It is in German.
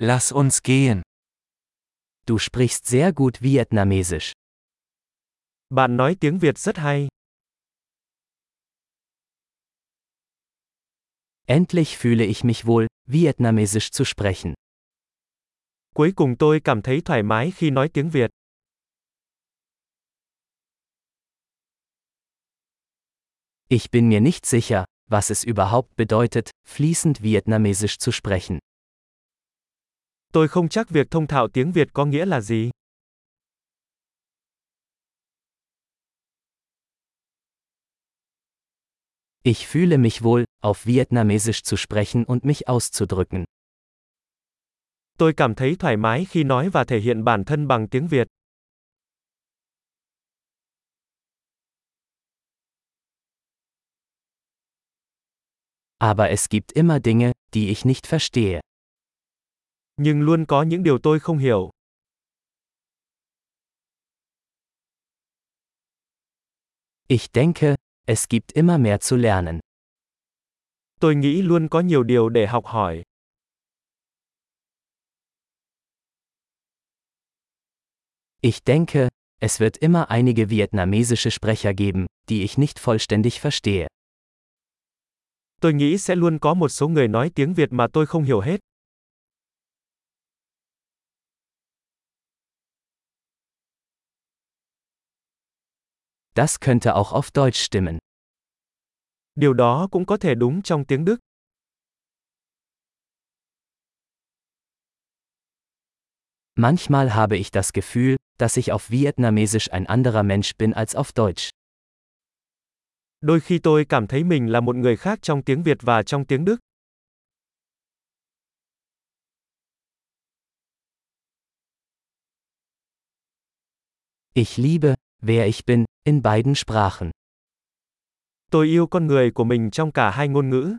Lass uns gehen. Du sprichst sehr gut Vietnamesisch. Bạn nói tiếng Việt rất hay. Endlich fühle ich mich wohl, Vietnamesisch zu sprechen. Cuối cùng tôi cảm thấy thoải mái khi nói tiếng Việt. Ich bin mir nicht sicher, was es überhaupt bedeutet, fließend Vietnamesisch zu sprechen. Tôi không chắc việc thông thạo tiếng Việt có nghĩa là gì. Ich fühle mich wohl, auf Vietnamesisch zu sprechen und mich auszudrücken. Tôi cảm thấy thoải mái khi nói và thể hiện bản thân bằng tiếng Việt. Aber es gibt immer Dinge, die ich nicht verstehe. Nhưng luôn có những điều tôi không hiểu. Ich denke, es gibt immer mehr zu lernen. Tôi nghĩ luôn có nhiều điều để học hỏi. Ich denke, es wird immer einige vietnamesische Sprecher geben, die ich nicht vollständig verstehe. Tôi nghĩ sẽ luôn có một số người nói tiếng Việt mà tôi không hiểu hết. Das könnte auch auf Deutsch stimmen. Điều đó cũng có thể đúng trong tiếng Đức. Manchmal habe ich das Gefühl, dass ich auf Vietnamesisch ein anderer Mensch bin als auf Deutsch. Đôi khi tôi cảm thấy mình là một người khác trong tiếng Việt và trong tiếng Đức. Ich liebe, wer ich bin, in beiden Sprachen. Tôi yêu con người của mình trong cả hai ngôn ngữ.